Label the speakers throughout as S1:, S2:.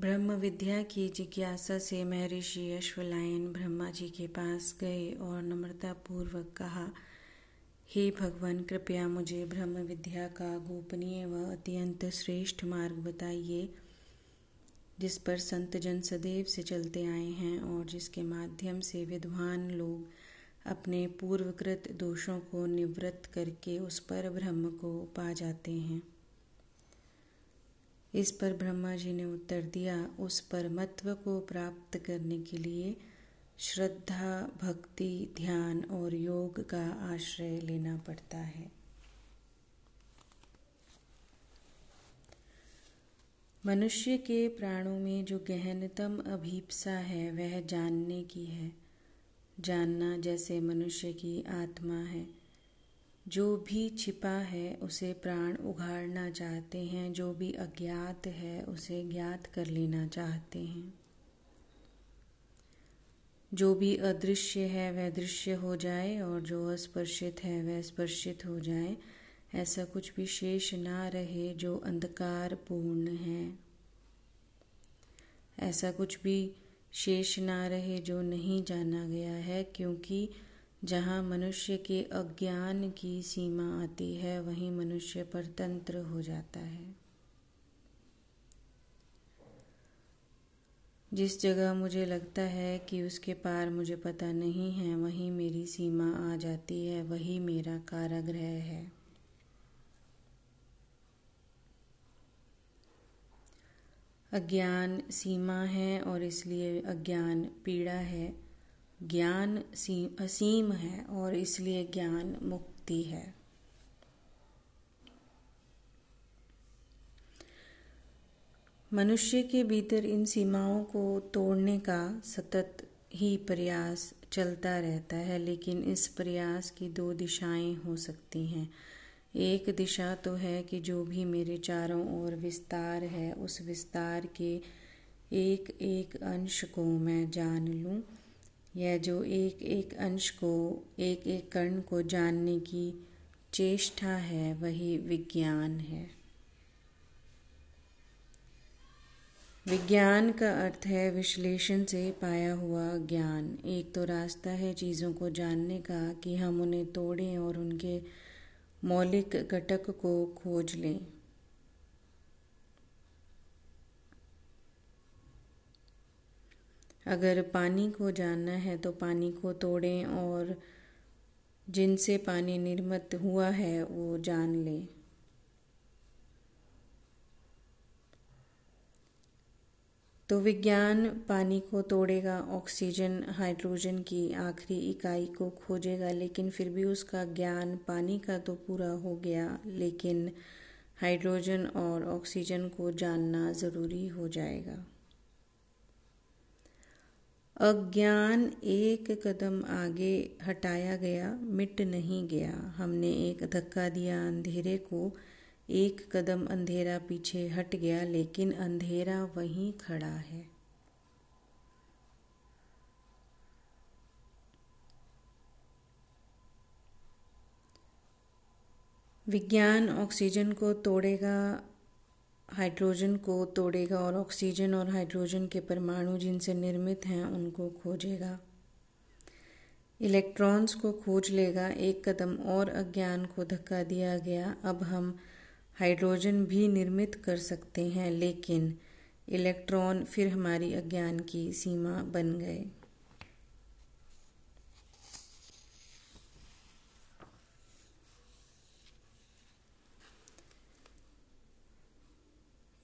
S1: ब्रह्म विद्या की जिज्ञासा से महर्षि अश्वलायन ब्रह्मा जी के पास गए और नम्रता पूर्वक कहा, हे भगवान, कृपया मुझे ब्रह्म विद्या का गोपनीय व अत्यंत श्रेष्ठ मार्ग बताइए, जिस पर संत जन सदैव से चलते आए हैं और जिसके माध्यम से विद्वान लोग अपने पूर्वकृत दोषों को निवृत्त करके उस पर ब्रह्म को पा जाते हैं। इस पर ब्रह्मा जी ने उत्तर दिया, उस परमत्व को प्राप्त करने के लिए श्रद्धा, भक्ति, ध्यान और योग का आश्रय लेना पड़ता है। मनुष्य के प्राणों में जो गहनतम अभीपसा है, वह जानने की है। जानना जैसे मनुष्य की आत्मा है। जो भी छिपा है, उसे प्राण उघाड़ना चाहते हैं, जो भी अज्ञात है, उसे ज्ञात कर लेना चाहते हैं। जो भी अदृश्य है, वह दृश्य हो जाए, और जो अस्पर्शित है, वह स्पर्शित हो जाए। ऐसा कुछ भी शेष ना रहे, जो अंधकार पूर्ण है। ऐसा कुछ भी शेष ना रहे, जो नहीं जाना गया है, क्योंकि जहाँ मनुष्य के अज्ञान की सीमा आती है, वहीं मनुष्य पर तंत्र हो जाता है। जिस जगह मुझे लगता है कि उसके पार मुझे पता नहीं है, वहीं मेरी सीमा आ जाती है, वही मेरा कारागृह है। अज्ञान सीमा है और इसलिए अज्ञान पीड़ा है। ज्ञान असीम है और इसलिए ज्ञान मुक्ति है। मनुष्य के भीतर इन सीमाओं को तोड़ने का सतत ही प्रयास चलता रहता है, लेकिन इस प्रयास की दो दिशाएँ हो सकती हैं। एक दिशा तो है कि जो भी मेरे चारों ओर विस्तार है, उस विस्तार के एक एक अंश को मैं जान लूँ। यह जो एक एक अंश को, एक एक कर्ण को जानने की चेष्टा है, वही विज्ञान है। विज्ञान का अर्थ है विश्लेषण से पाया हुआ ज्ञान। एक तो रास्ता है चीज़ों को जानने का कि हम उन्हें तोड़ें और उनके मौलिक घटक को खोज लें। अगर पानी को जानना है तो पानी को तोड़ें और जिनसे पानी निर्मित हुआ है वो जान लें। तो विज्ञान पानी को तोड़ेगा, ऑक्सीजन, हाइड्रोजन की आखिरी इकाई को खोजेगा, लेकिन फिर भी उसका ज्ञान पानी का तो पूरा हो गया, लेकिन हाइड्रोजन और ऑक्सीजन को जानना ज़रूरी हो जाएगा। अज्ञान एक कदम आगे हटाया गया, मिट नहीं गया। हमने एक धक्का दिया अंधेरे को, एक कदम अंधेरा पीछे हट गया, लेकिन अंधेरा वहीं खड़ा है। विज्ञान ऑक्सीजन को तोड़ेगा हाइड्रोजन को तोड़ेगा और ऑक्सीजन और हाइड्रोजन के परमाणु जिनसे निर्मित हैं, उनको खोजेगा। इलेक्ट्रॉन्स को खोज लेगा, एक कदम और अज्ञान को धक्का दिया गया। अब हम हाइड्रोजन भी निर्मित कर सकते हैं, लेकिन इलेक्ट्रॉन फिर हमारी अज्ञान की सीमा बन गए।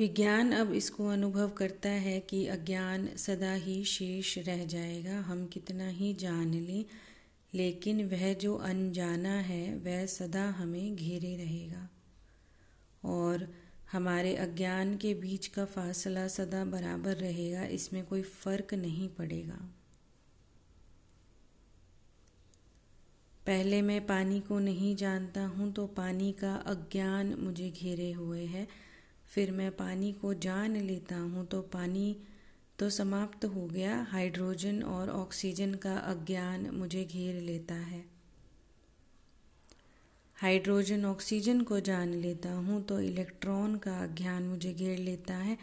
S1: विज्ञान अब इसको अनुभव करता है कि अज्ञान सदा ही शेष रह जाएगा, हम कितना ही जान लें, लेकिन वह जो अनजाना है, वह सदा हमें घेरे रहेगा। और हमारे अज्ञान के बीच का फासला सदा बराबर रहेगा, इसमें कोई फ़र्क नहीं पड़ेगा। पहले मैं पानी को नहीं जानता हूँ तो पानी का अज्ञान मुझे घेरे हुए है। फिर मैं पानी को जान लेता हूँ तो पानी तो समाप्त हो गया। हाइड्रोजन और ऑक्सीजन का अज्ञान मुझे घेर लेता है। हाइड्रोजन ऑक्सीजन को जान लेता हूँ तो इलेक्ट्रॉन का अज्ञान मुझे घेर लेता है।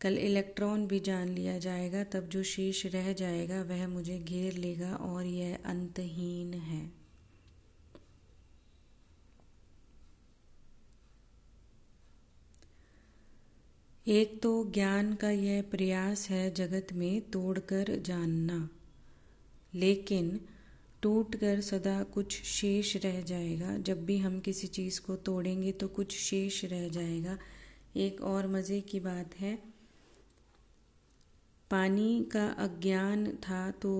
S1: कल इलेक्ट्रॉन भी जान लिया जाएगा, तब जो शेष रह जाएगा वह मुझे घेर लेगा और यह अंतहीन है। एक तो ज्ञान का यह प्रयास है जगत में तोड़कर जानना, लेकिन टूटकर सदा कुछ शेष रह जाएगा। जब भी हम किसी चीज़ को तोड़ेंगे तो कुछ शेष रह जाएगा। एक और मज़े की बात है, पानी का अज्ञान था तो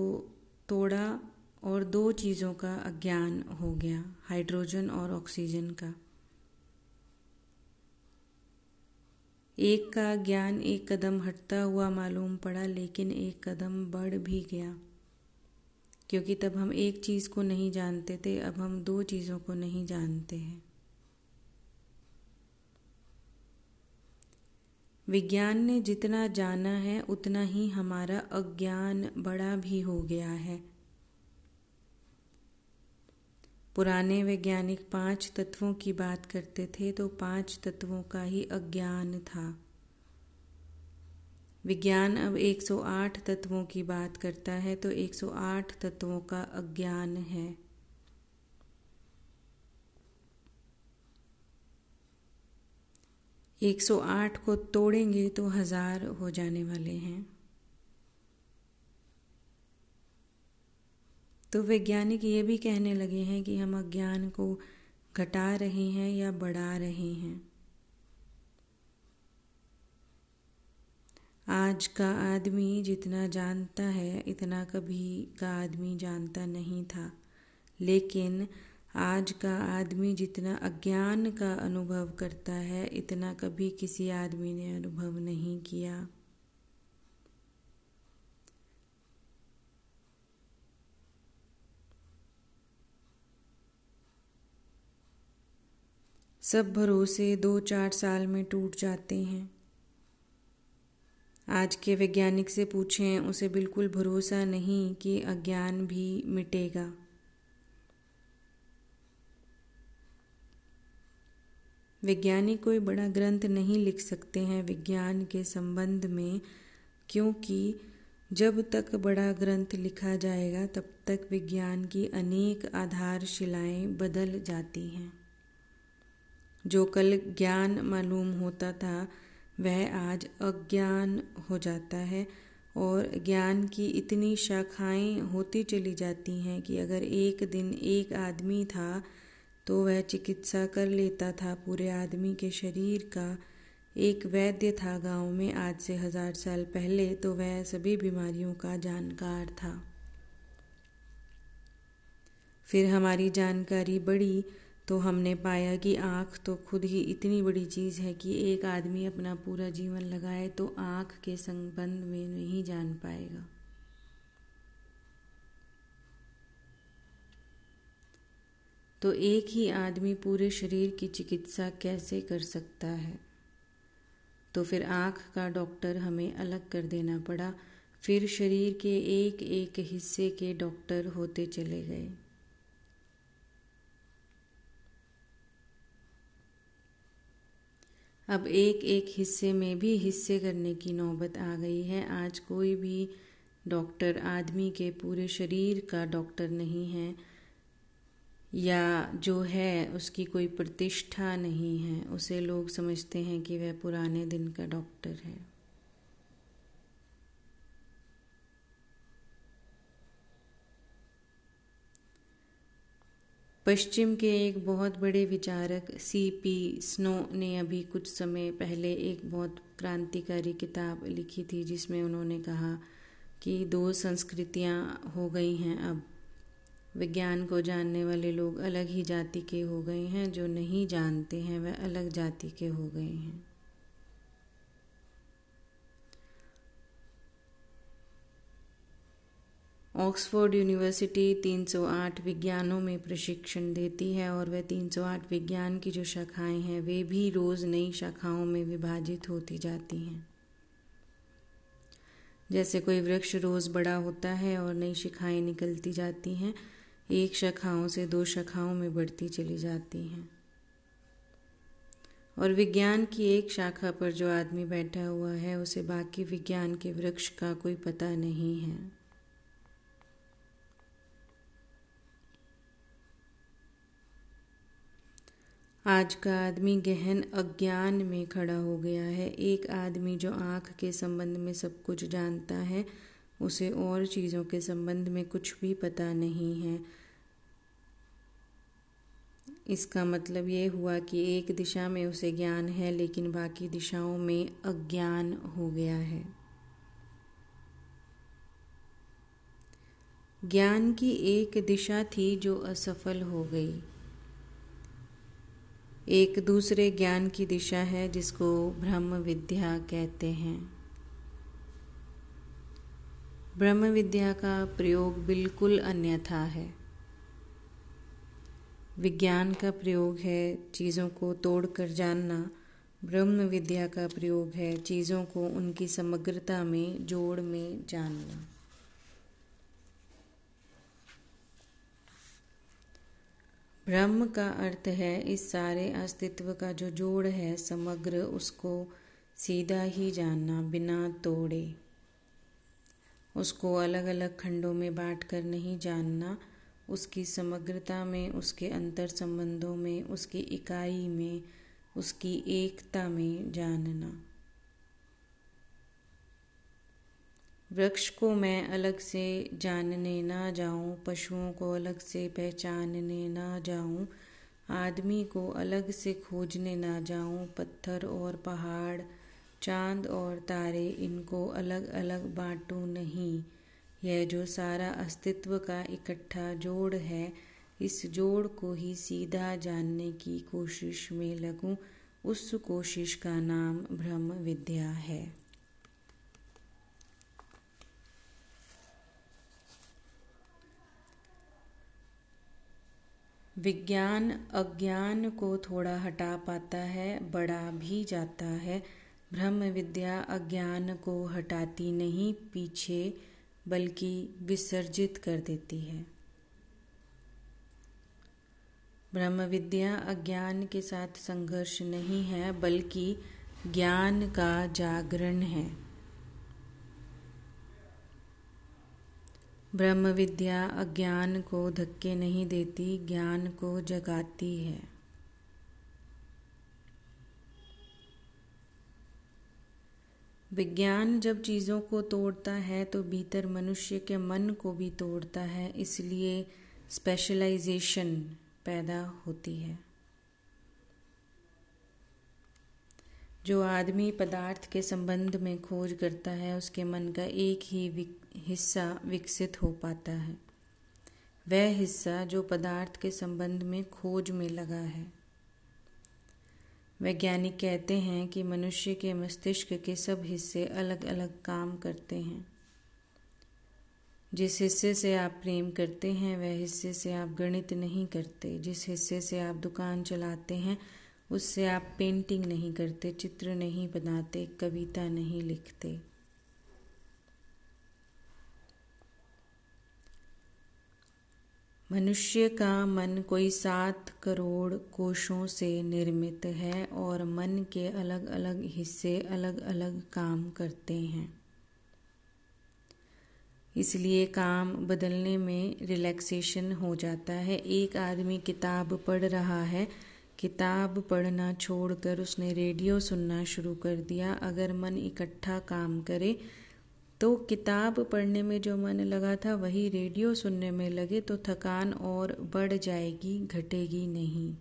S1: तोड़ा और दो चीज़ों का अज्ञान हो गया, हाइड्रोजन और ऑक्सीजन का। एक का ज्ञान एक कदम हटता हुआ मालूम पड़ा, लेकिन एक कदम बढ़ भी गया। क्योंकि तब हम एक चीज़ को नहीं जानते थे, अब हम दो चीज़ों को नहीं जानते हैं। विज्ञान ने जितना जाना है, उतना ही हमारा अज्ञान बड़ा भी हो गया है। पुराने वैज्ञानिक पाँच तत्वों की बात करते थे तो पाँच तत्वों का ही अज्ञान था। विज्ञान अब 108 तत्वों की बात करता है तो 108 तत्वों का अज्ञान है। एक सौ आठ को तोड़ेंगे तो हज़ार हो जाने वाले हैं। तो वैज्ञानिक ये भी कहने लगे हैं कि हम अज्ञान को घटा रहे हैं या बढ़ा रहे हैं। आज का आदमी जितना जानता है, इतना कभी का आदमी जानता नहीं था। लेकिन आज का आदमी जितना अज्ञान का अनुभव करता है, इतना कभी किसी आदमी ने अनुभव नहीं किया। सब भरोसे दो चार साल में टूट जाते हैं। आज के वैज्ञानिक से पूछें, उसे बिल्कुल भरोसा नहीं कि अज्ञान भी मिटेगा। वैज्ञानिक कोई बड़ा ग्रंथ नहीं लिख सकते हैं विज्ञान के संबंध में, क्योंकि जब तक बड़ा ग्रंथ लिखा जाएगा, तब तक विज्ञान की अनेक आधारशिलाएँ बदल जाती हैं। जो कल ज्ञान मालूम होता था, वह आज अज्ञान हो जाता है और ज्ञान की इतनी शाखाएँ होती चली जाती हैं कि अगर एक दिन एक आदमी था तो वह चिकित्सा कर लेता था पूरे आदमी के शरीर का। एक वैद्य था गाँव में आज से हज़ार साल पहले तो वह सभी बीमारियों का जानकार था। फिर हमारी जानकारी बढ़ी तो हमने पाया कि आँख तो खुद ही इतनी बड़ी चीज़ है कि एक आदमी अपना पूरा जीवन लगाए तो आँख के संबंध में नहीं जान पाएगा। तो एक ही आदमी पूरे शरीर की चिकित्सा कैसे कर सकता है? तो फिर आँख का डॉक्टर हमें अलग कर देना पड़ा। फिर शरीर के एक एक हिस्से के डॉक्टर होते चले गए। अब एक एक हिस्से में भी हिस्से करने की नौबत आ गई है। आज कोई भी डॉक्टर, आदमी के पूरे शरीर का डॉक्टर नहीं है या जो है उसकी कोई प्रतिष्ठा नहीं है, उसे लोग समझते हैं कि वह पुराने दिन का डॉक्टर है। पश्चिम के एक बहुत बड़े विचारक सी पी स्नो ने अभी कुछ समय पहले एक बहुत क्रांतिकारी किताब लिखी थी, जिसमें उन्होंने कहा कि दो संस्कृतियाँ हो गई हैं अब। विज्ञान को जानने वाले लोग अलग ही जाति के हो गए हैं, जो नहीं जानते हैं वह अलग जाति के हो गए हैं। ऑक्सफोर्ड यूनिवर्सिटी 308 विज्ञानों में प्रशिक्षण देती है और वह 308 विज्ञान की जो शाखाएँ हैं, वे भी रोज़ नई शाखाओं में विभाजित होती जाती हैं। जैसे कोई वृक्ष रोज़ बड़ा होता है और नई शाखाएँ निकलती जाती हैं, एक शाखाओं से दो शाखाओं में बढ़ती चली जाती हैं। और विज्ञान की एक शाखा पर जो आदमी बैठा हुआ है, उसे बाकी विज्ञान के वृक्ष का कोई पता नहीं है। आज का आदमी गहन अज्ञान में खड़ा हो गया है। एक आदमी जो आँख के संबंध में सब कुछ जानता है, उसे और चीज़ों के संबंध में कुछ भी पता नहीं है। इसका मतलब ये हुआ कि एक दिशा में उसे ज्ञान है, लेकिन बाकी दिशाओं में अज्ञान हो गया है। ज्ञान की एक दिशा थी जो असफल हो गई। एक दूसरे ज्ञान की दिशा है, जिसको ब्रह्म विद्या कहते हैं। ब्रह्म विद्या का प्रयोग बिल्कुल अन्यथा है। विज्ञान का प्रयोग है चीज़ों को तोड़कर जानना। ब्रह्म विद्या का प्रयोग है चीज़ों को उनकी समग्रता में, जोड़ में जानना। ब्रह्म का अर्थ है इस सारे अस्तित्व का जो जोड़ है समग्र, उसको सीधा ही जानना, बिना तोड़े। उसको अलग अलग खंडों में बांट कर नहीं जानना, उसकी समग्रता में, उसके अंतर संबंधों में, उसकी इकाई में, उसकी एकता में जानना। वृक्ष को मैं अलग से जानने ना जाऊँ, पशुओं को अलग से पहचानने ना जाऊँ, आदमी को अलग से खोजने ना जाऊँ, पत्थर और पहाड़, चाँद और तारे, इनको अलग अलग बांटू नहीं। यह जो सारा अस्तित्व का इकट्ठा जोड़ है, इस जोड़ को ही सीधा जानने की कोशिश में लगूं, उस कोशिश का नाम ब्रह्म विद्या है। विज्ञान अज्ञान को थोड़ा हटा पाता है बढ़ा भी जाता है। ब्रह्म विद्या अज्ञान को हटाती नहीं, पीछे बल्कि विसर्जित कर देती है। ब्रह्म विद्या अज्ञान के साथ संघर्ष नहीं है, बल्कि ज्ञान का जागरण है। ब्रह्म विद्या अज्ञान को धक्के नहीं देती, ज्ञान को जगाती है। विज्ञान जब चीज़ों को तोड़ता है तो भीतर मनुष्य के मन को भी तोड़ता है, इसलिए स्पेशलाइजेशन पैदा होती है। जो आदमी पदार्थ के संबंध में खोज करता है, उसके मन का एक ही हिस्सा विकसित हो पाता है। वह हिस्सा जो पदार्थ के संबंध में खोज में लगा है। वैज्ञानिक कहते हैं कि मनुष्य के मस्तिष्क के सब हिस्से अलग अलग काम करते हैं। जिस हिस्से से आप प्रेम करते हैं, वह हिस्से से आप गणित नहीं करते। जिस हिस्से से आप दुकान चलाते हैं उससे आप पेंटिंग नहीं करते, चित्र नहीं बनाते, कविता नहीं लिखते। मनुष्य का मन कोई सात करोड़ कोशों से निर्मित है और मन के अलग अलग हिस्से अलग अलग काम करते हैं। इसलिए काम बदलने में रिलैक्सेशन हो जाता है। एक आदमी किताब पढ़ रहा है किताब पढ़ना छोड़कर उसने रेडियो सुनना शुरू कर दिया। अगर मन इकट्ठा काम करे तो किताब पढ़ने में जो मन लगा था, वही रेडियो सुनने में लगे तो थकान और बढ़ जाएगी, घटेगी नहीं।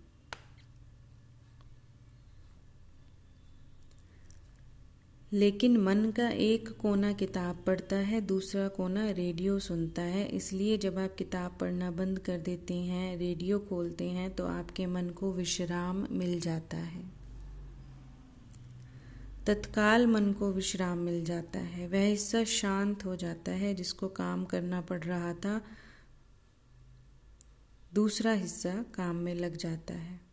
S1: लेकिन मन का एक कोना किताब पढ़ता है, दूसरा कोना रेडियो सुनता है। इसलिए जब आप किताब पढ़ना बंद कर देते हैं, रेडियो खोलते हैं तो आपके मन को विश्राम मिल जाता है। तत्काल मन को विश्राम मिल जाता है। वह हिस्सा शांत हो जाता है जिसको काम करना पड़ रहा था, दूसरा हिस्सा काम में लग जाता है।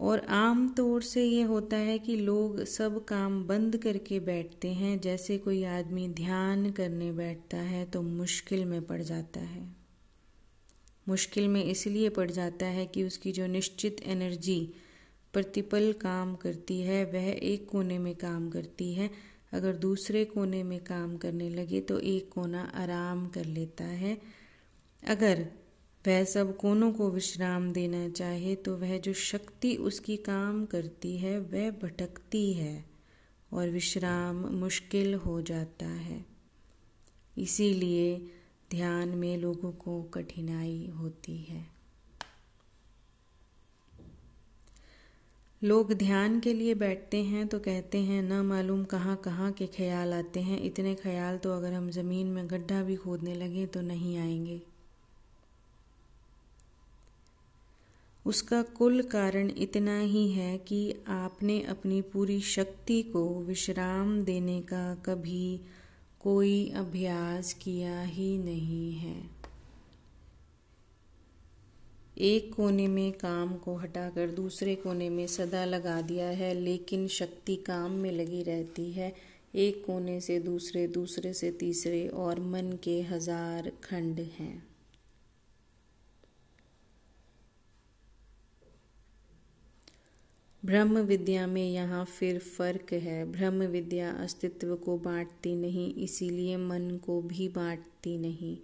S1: और आम तौर से ये होता है कि लोग सब काम बंद करके बैठते हैं। जैसे कोई आदमी ध्यान करने बैठता है तो मुश्किल में पड़ जाता है। मुश्किल में इसलिए पड़ जाता है कि उसकी जो निश्चित एनर्जी प्रतिपल काम करती है, वह एक कोने में काम करती है। अगर दूसरे कोने में काम करने लगे तो एक कोना आराम कर लेता है। अगर वह सब कोनों को विश्राम देना चाहे तो वह जो शक्ति उसकी काम करती है, वह भटकती है और विश्राम मुश्किल हो जाता है। इसीलिए ध्यान में लोगों को कठिनाई होती है। लोग ध्यान के लिए बैठते हैं तो कहते हैं, न मालूम कहाँ कहाँ के ख्याल आते हैं। इतने ख्याल तो अगर हम ज़मीन में गड्ढा भी खोदने लगे तो नहीं आएँगे। उसका कुल कारण इतना ही है कि आपने अपनी पूरी शक्ति को विश्राम देने का कभी कोई अभ्यास किया ही नहीं है। एक कोने में काम को हटाकर दूसरे कोने में सदा लगा दिया है, लेकिन शक्ति काम में लगी रहती है। एक कोने से दूसरे दूसरे से तीसरे और मन के हज़ार खंड हैं। ब्रह्म विद्या में यहाँ फिर फ़र्क है। ब्रह्म विद्या अस्तित्व को बांटती नहीं, इसीलिए मन को भी बांटती नहीं।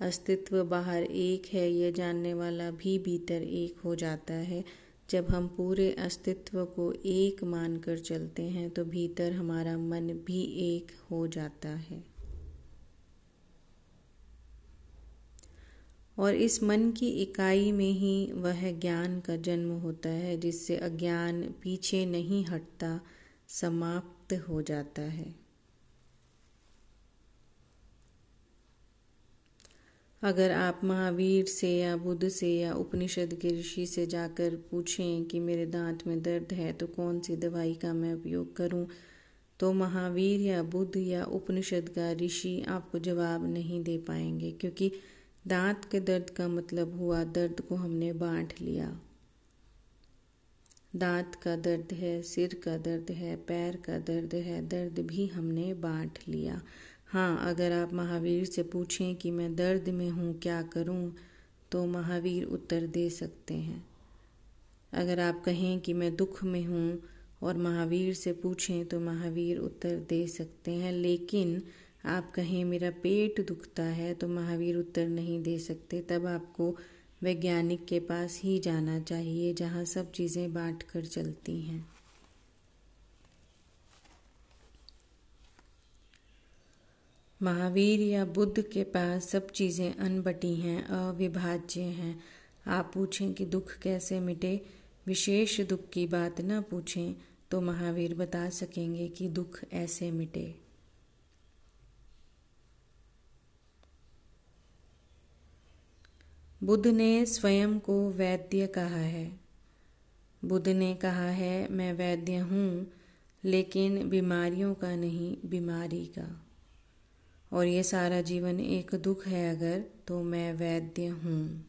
S1: अस्तित्व बाहर एक है, ये जानने वाला भी भीतर एक हो जाता है। जब हम पूरे अस्तित्व को एक मानकर चलते हैं तो भीतर हमारा मन भी एक हो जाता है। और इस मन की इकाई में ही वह ज्ञान का जन्म होता है जिससे अज्ञान पीछे नहीं हटता समाप्त हो जाता है। अगर आप महावीर से या बुद्ध से या उपनिषद के ऋषि से जाकर पूछें कि मेरे दांत में दर्द है तो कौन सी दवाई का मैं उपयोग करूँ, तो महावीर या बुद्ध या उपनिषद का ऋषि आपको जवाब नहीं दे पाएँगे क्योंकि दांत के दर्द का मतलब हुआ दर्द को हमने बांट लिया। दांत का दर्द है, सिर का दर्द है, पैर का दर्द है, दर्द भी हमने बांट लिया। हाँ अगर आप महावीर से पूछें कि मैं दर्द में हूँ, क्या करूँ तो महावीर उत्तर दे सकते हैं। अगर आप कहें कि मैं दुख में हूँ और महावीर से पूछें तो महावीर उत्तर दे सकते हैं। लेकिन आप कहें मेरा पेट दुखता है तो महावीर उत्तर नहीं दे सकते, तब आपको वैज्ञानिक के पास ही जाना चाहिए जहाँ सब चीज़ें बांट कर चलती हैं। महावीर या बुद्ध के पास सब चीज़ें अनबटी हैं, अविभाज्य हैं। आप पूछें कि दुख कैसे मिटे, विशेष दुख की बात न पूछें तो महावीर बता सकेंगे कि दुख ऐसे मिटे। बुद्ध ने स्वयं को वैद्य कहा है। बुद्ध ने कहा है, मैं वैद्य हूँ, लेकिन बीमारियों का नहीं, बीमारी का। और ये सारा जीवन एक दुख है अगर तो मैं वैद्य हूँ।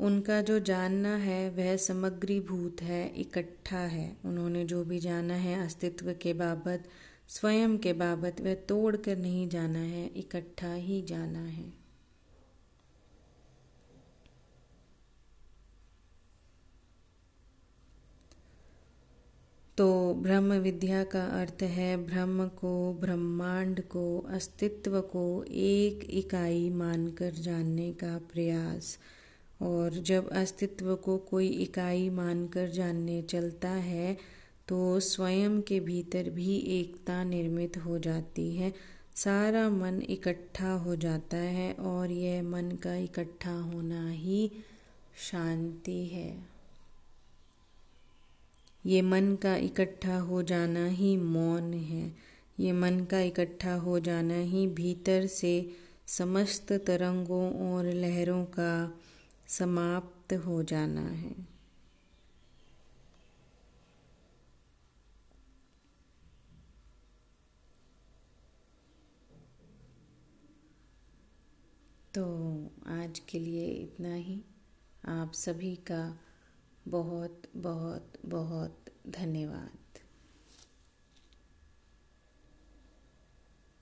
S1: उनका जो जानना है, वह समग्री भूत है, इकट्ठा है। उन्होंने जो भी जाना है अस्तित्व के बाबत स्वयं के बाबत वह तोड़ कर नहीं जाना है, इकट्ठा ही जाना है। तो ब्रह्म विद्या का अर्थ है, ब्रह्म को, ब्रह्मांड को, अस्तित्व को एक इकाई मानकर जानने का प्रयास। और जब अस्तित्व को कोई इकाई मानकर जानने चलता है तो स्वयं के भीतर भी एकता निर्मित हो जाती है। सारा मन इकट्ठा हो जाता है और यह मन का इकट्ठा होना ही शांति है। ये मन का इकट्ठा हो जाना ही मौन है। ये मन का इकट्ठा हो जाना ही भीतर से समस्त तरंगों और लहरों का समाप्त हो जाना है। तो आज के लिए इतना ही। आप सभी का बहुत बहुत बहुत धन्यवाद।